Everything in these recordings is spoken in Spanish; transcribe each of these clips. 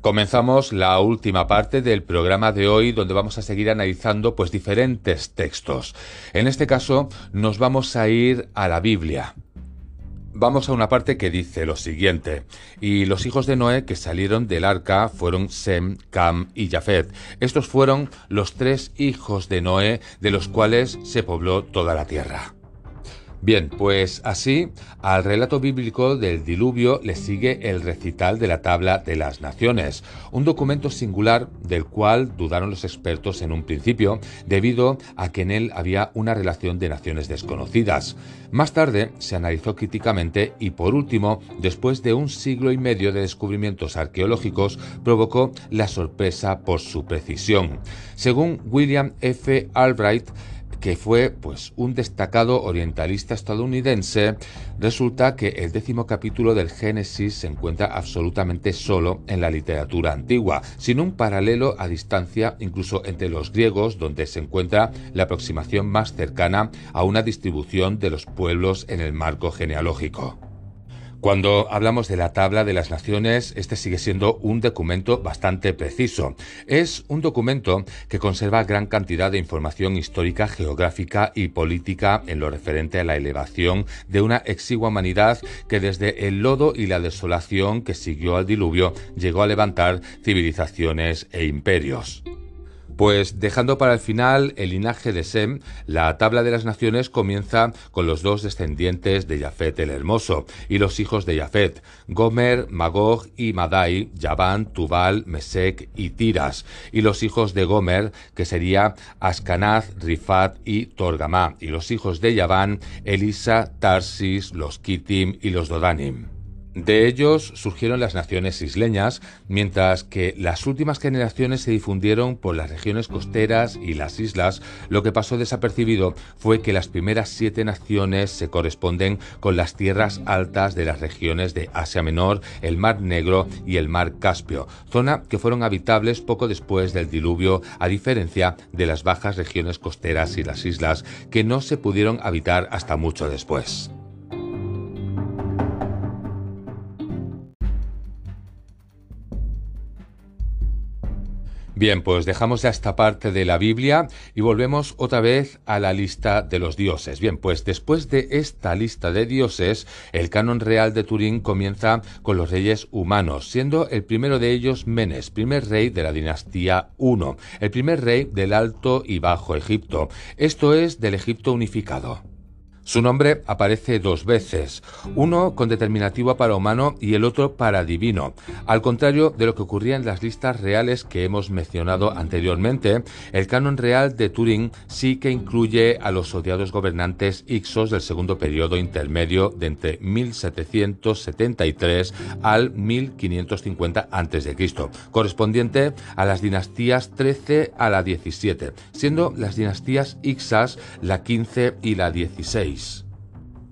Comenzamos la última parte del programa de hoy donde vamos a seguir analizando pues diferentes textos. En este caso nos vamos a ir a la Biblia. Vamos a una parte que dice lo siguiente, y los hijos de Noé que salieron del arca fueron Sem, Cam y Jafet. Estos fueron los tres hijos de Noé de los cuales se pobló toda la tierra. Bien, pues así al relato bíblico del diluvio le sigue el recital de la tabla de las naciones, un documento singular del cual dudaron los expertos en un principio debido a que en él había una relación de naciones desconocidas. Más tarde se analizó críticamente y por último, después de un siglo y medio de descubrimientos arqueológicos, provocó la sorpresa por su precisión. Según William F. Albright, que fue pues un destacado orientalista estadounidense, resulta que el décimo capítulo del Génesis se encuentra absolutamente solo en la literatura antigua, sin un paralelo a distancia incluso entre los griegos, donde se encuentra la aproximación más cercana a una distribución de los pueblos en el marco genealógico. Cuando hablamos de la tabla de las naciones, este sigue siendo un documento bastante preciso. Es un documento que conserva gran cantidad de información histórica, geográfica y política en lo referente a la elevación de una exigua humanidad que desde el lodo y la desolación que siguió al diluvio llegó a levantar civilizaciones e imperios. Pues dejando para el final el linaje de Sem, la tabla de las naciones comienza con los dos descendientes de Jafet el Hermoso y los hijos de Jafet, Gomer, Magog y Madai, Yaván, Tubal, Mesec y Tiras, y los hijos de Gomer, que sería Ascanaz, Rifat y Torgamá, y los hijos de Yaván, Elisa, Tarsis, los Kitim y los Dodanim. De ellos surgieron las naciones isleñas, mientras que las últimas generaciones se difundieron por las regiones costeras y las islas, lo que pasó desapercibido fue que las primeras siete naciones se corresponden con las tierras altas de las regiones de Asia Menor, el Mar Negro y el Mar Caspio, zona que fueron habitables poco después del diluvio, a diferencia de las bajas regiones costeras y las islas, que no se pudieron habitar hasta mucho después. Bien, pues dejamos ya esta parte de la Biblia y volvemos otra vez a la lista de los dioses. Bien, pues después de esta lista de dioses, el canon real de Turín comienza con los reyes humanos, siendo el primero de ellos Menes, primer rey de la dinastía I, el primer rey del Alto y Bajo Egipto, esto es del Egipto unificado. Su nombre aparece dos veces, uno con determinativo para humano y el otro para divino. Al contrario de lo que ocurría en las listas reales que hemos mencionado anteriormente, el canon real de Turín sí que incluye a los odiados gobernantes Ixos del segundo periodo intermedio de entre 1773 al 1550 a.C., correspondiente a las dinastías 13 a la 17, siendo las dinastías Ixas la 15 y la 16. face.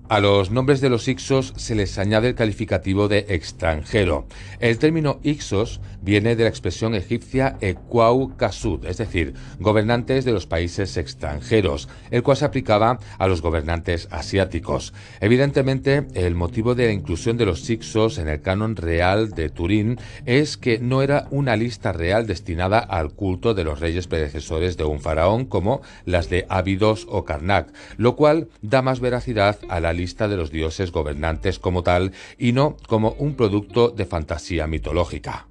A los nombres de los Ixos se les añade el calificativo de extranjero. El término Ixos viene de la expresión egipcia Equau Kasud, es decir, gobernantes de los países extranjeros, el cual se aplicaba a los gobernantes asiáticos. Evidentemente, el motivo de la inclusión de los Ixos en el canon real de Turín es que no era una lista real destinada al culto de los reyes predecesores de un faraón como las de Abidos o Karnak, lo cual da más veracidad a la lista de los dioses gobernantes como tal y no como un producto de fantasía mitológica.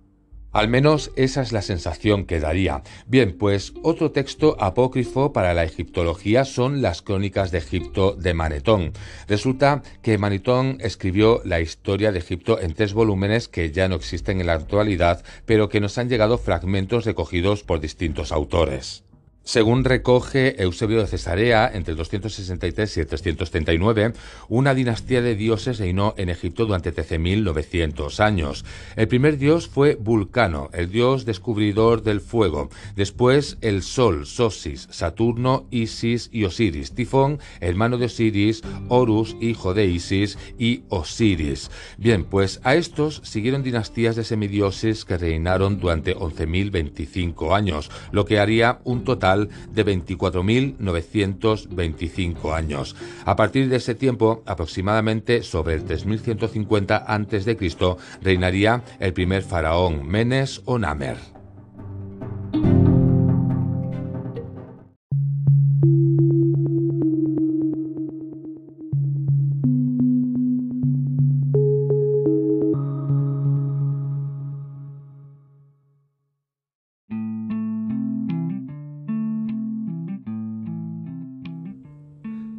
Al menos esa es la sensación que daría. Bien, pues otro texto apócrifo para la egiptología son las crónicas de Egipto de Manetón. Resulta que Manetón escribió la historia de Egipto en tres volúmenes que ya no existen en la actualidad, pero que nos han llegado fragmentos recogidos por distintos autores. Según recoge Eusebio de Cesarea, entre el 263 y el 339, una dinastía de dioses reinó en Egipto durante 13.900 años. El primer dios fue Vulcano, el dios descubridor del fuego. Después el Sol, Sosis, Saturno, Isis y Osiris. Tifón, hermano de Osiris, Horus, hijo de Isis y Osiris. Bien, pues a estos siguieron dinastías de semidioses que reinaron durante 11.025 años, lo que haría un total de 24.925 años. A partir de ese tiempo, aproximadamente sobre el 3150 a.C., reinaría el primer faraón, Menes o Namer.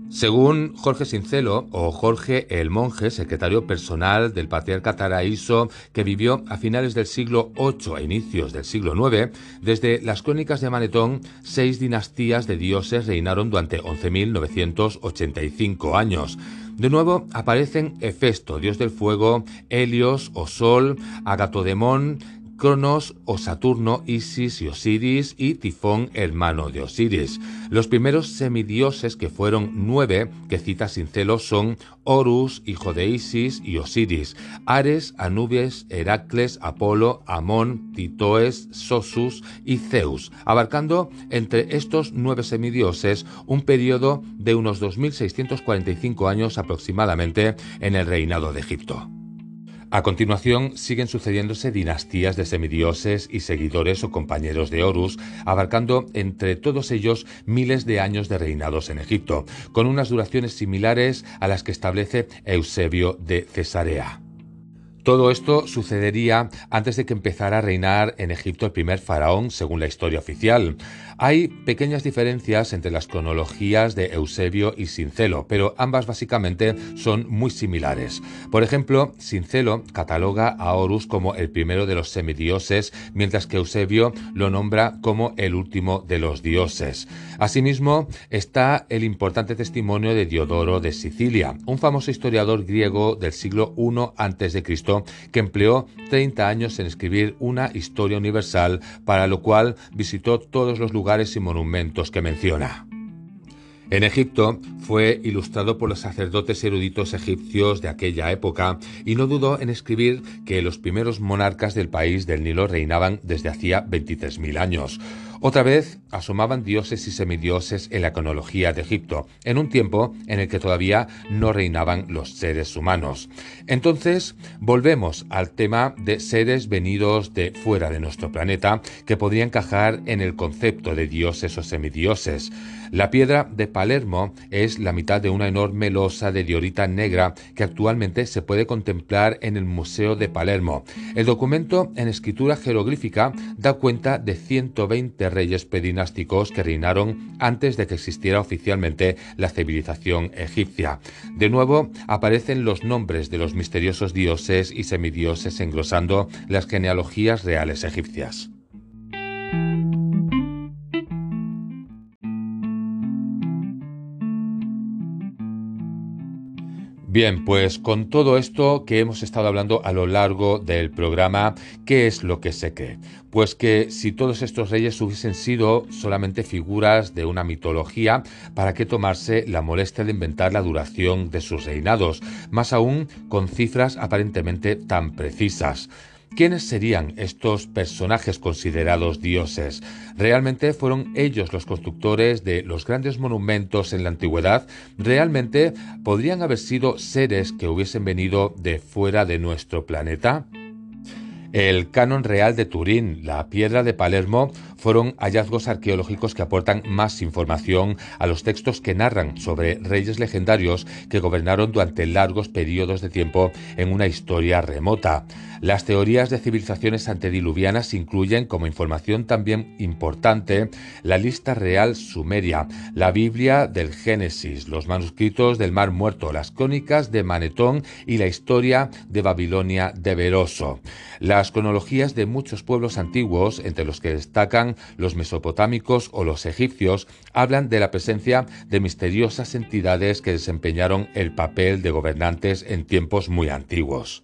Según Jorge Sincelo, o Jorge el Monje, secretario personal del patriarca Taraíso, que vivió a finales del siglo VIII a inicios del siglo IX, desde las crónicas de Manetón, seis dinastías de dioses reinaron durante 11.985 años. De nuevo aparecen Hefesto, dios del fuego, Helios o Sol, Agatodemón, Cronos o Saturno, Isis y Osiris y Tifón, hermano de Osiris. Los primeros semidioses, que fueron nueve, que cita Sincelo, son Horus, hijo de Isis y Osiris, Ares, Anubis, Heracles, Apolo, Amón, Titoes, Sosus y Zeus, abarcando entre estos nueve semidioses un periodo de unos 2.645 años aproximadamente en el reinado de Egipto. A continuación siguen sucediéndose dinastías de semidioses y seguidores o compañeros de Horus, abarcando entre todos ellos miles de años de reinados en Egipto, con unas duraciones similares a las que establece Eusebio de Cesarea. Todo esto sucedería antes de que empezara a reinar en Egipto el primer faraón, según la historia oficial. Hay pequeñas diferencias entre las cronologías de Eusebio y Sincelo, pero ambas básicamente son muy similares. Por ejemplo, Sincelo cataloga a Horus como el primero de los semidioses, mientras que Eusebio lo nombra como el último de los dioses. Asimismo, está el importante testimonio de Diodoro de Sicilia, un famoso historiador griego del siglo I a.C., que empleó 30 años en escribir una historia universal, para lo cual visitó todos los lugares y monumentos que menciona. En Egipto fue ilustrado por los sacerdotes eruditos egipcios de aquella época y no dudó en escribir que los primeros monarcas del país del Nilo reinaban desde hacía 23.000 años. Otra vez asomaban dioses y semidioses en la cronología de Egipto, en un tiempo en el que todavía no reinaban los seres humanos. Entonces, volvemos al tema de seres venidos de fuera de nuestro planeta que podrían encajar en el concepto de dioses o semidioses. La piedra de Palermo es la mitad de una enorme losa de diorita negra que actualmente se puede contemplar en el Museo de Palermo. El documento en escritura jeroglífica da cuenta de 120 reyes pedinásticos que reinaron antes de que existiera oficialmente la civilización egipcia. De nuevo aparecen los nombres de los misteriosos dioses y semidioses engrosando las genealogías reales egipcias. Bien, pues con todo esto que hemos estado hablando a lo largo del programa, ¿qué es lo que se cree? Pues que si todos estos reyes hubiesen sido solamente figuras de una mitología, ¿para qué tomarse la molestia de inventar la duración de sus reinados? Más aún con cifras aparentemente tan precisas. ¿Quiénes serían estos personajes considerados dioses? ¿Realmente fueron ellos los constructores de los grandes monumentos en la antigüedad? ¿Realmente podrían haber sido seres que hubiesen venido de fuera de nuestro planeta? El canon real de Turín, la piedra de Palermo, fueron hallazgos arqueológicos que aportan más información a los textos que narran sobre reyes legendarios que gobernaron durante largos periodos de tiempo en una historia remota. Las teorías de civilizaciones antediluvianas incluyen como información también importante la lista real sumeria, la Biblia del Génesis, los manuscritos del Mar Muerto, las crónicas de Manetón y la historia de Babilonia de Veroso. Las cronologías de muchos pueblos antiguos, entre los que destacan los mesopotámicos o los egipcios, hablan de la presencia de misteriosas entidades que desempeñaron el papel de gobernantes en tiempos muy antiguos.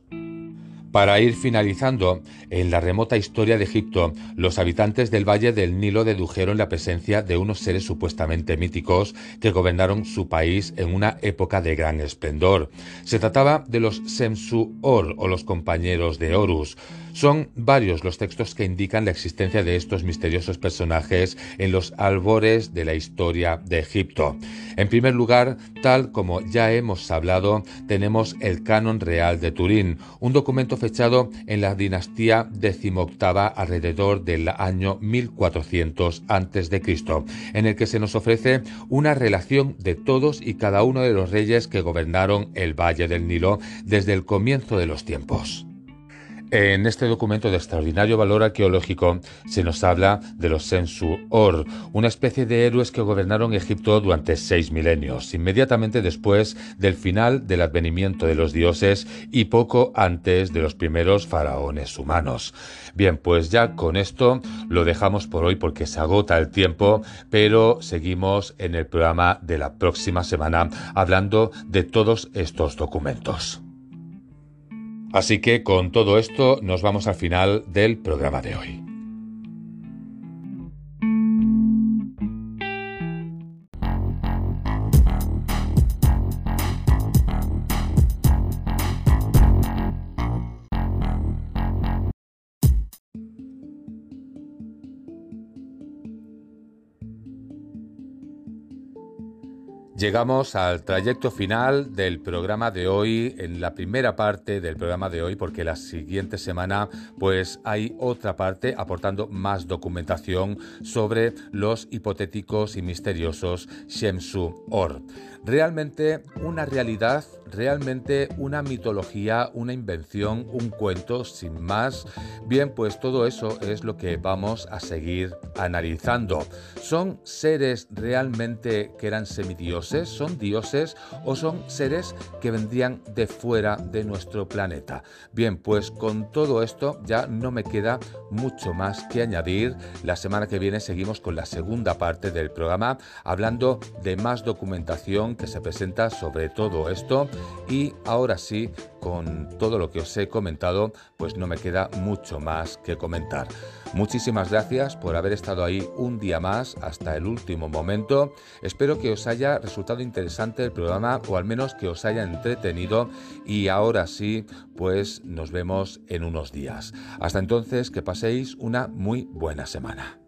Para ir finalizando, en la remota historia de Egipto, los habitantes del Valle del Nilo dedujeron la presencia de unos seres supuestamente míticos que gobernaron su país en una época de gran esplendor. Se trataba de los Semsu-Or o los compañeros de Horus. Son varios los textos que indican la existencia de estos misteriosos personajes en los albores de la historia de Egipto. En primer lugar, tal como ya hemos hablado, tenemos el Canon Real de Turín, un documento fechado en la dinastía decimoctava alrededor del año 1400 a.C., en el que se nos ofrece una relación de todos y cada uno de los reyes que gobernaron el Valle del Nilo desde el comienzo de los tiempos. En este documento de extraordinario valor arqueológico se nos habla de los Sensu-Or, una especie de héroes que gobernaron Egipto durante seis milenios, inmediatamente después del final del advenimiento de los dioses y poco antes de los primeros faraones humanos. Bien, pues ya con esto lo dejamos por hoy porque se agota el tiempo, pero seguimos en el programa de la próxima semana hablando de todos estos documentos. Así que con todo esto nos vamos al final del programa de hoy. Llegamos al trayecto final del programa de hoy, en la primera parte del programa de hoy, porque la siguiente semana pues hay otra parte aportando más documentación sobre los hipotéticos y misteriosos Shemsu Or. Realmente una realidad, realmente una mitología, una invención, un cuento, sin más. Bien, pues todo eso es lo que vamos a seguir analizando. ¿Son seres realmente que eran semidioses? ¿Son dioses o son seres que vendrían de fuera de nuestro planeta? Bien, pues con todo esto ya no me queda mucho más que añadir. La semana que viene seguimos con la segunda parte del programa hablando de más documentación que se presenta sobre todo esto y ahora sí, con todo lo que os he comentado, pues no me queda mucho más que comentar. Muchísimas gracias por haber estado ahí un día más hasta el último momento. Espero que os haya resultado interesante el programa o al menos que os haya entretenido y ahora sí, pues nos vemos en unos días. Hasta entonces, que paséis una muy buena semana.